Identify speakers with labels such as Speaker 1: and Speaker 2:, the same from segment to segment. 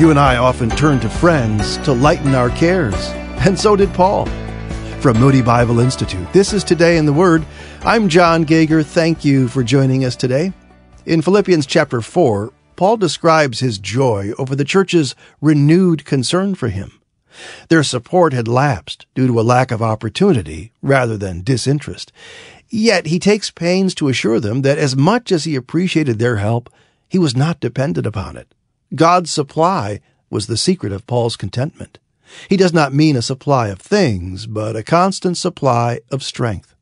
Speaker 1: You and I often turn to friends to lighten our cares, and so did Paul. From Moody Bible Institute, this is Today in the Word. I'm John Gager. Thank you for joining us today. In Philippians chapter 4, Paul describes his joy over the church's renewed concern for him. Their support had lapsed due to a lack of opportunity rather than disinterest. Yet he takes pains to assure them that as much as he appreciated their help, he was not dependent upon it. God's supply was the secret of Paul's contentment. He does not mean a supply of things, but a constant supply of strength.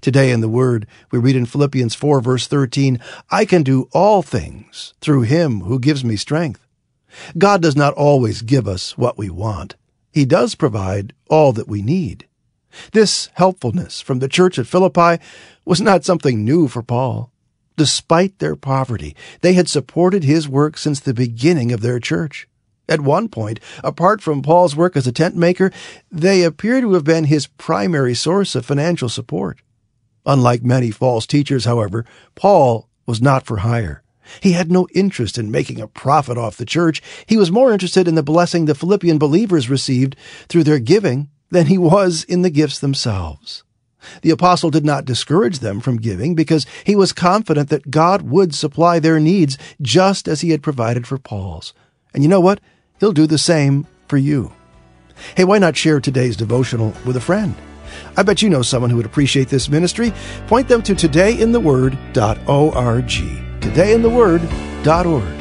Speaker 1: Today in the Word, we read in Philippians 4 verse 13, I can do all things through Him who gives me strength. God does not always give us what we want. He does provide all that we need. This helpfulness from the church at Philippi was not something new for Paul. Despite their poverty, they had supported his work since the beginning of their church. At one point, apart from Paul's work as a tent maker, they appear to have been his primary source of financial support. Unlike many false teachers, however, Paul was not for hire. He had no interest in making a profit off the church. He was more interested in the blessing the Philippian believers received through their giving than he was in the gifts themselves. The apostle did not discourage them from giving because he was confident that God would supply their needs just as he had provided for Paul's. And you know what? He'll do the same for you. Hey, why not share today's devotional with a friend? I bet you know someone who would appreciate this ministry. Point them to todayintheword.org. Todayintheword.org.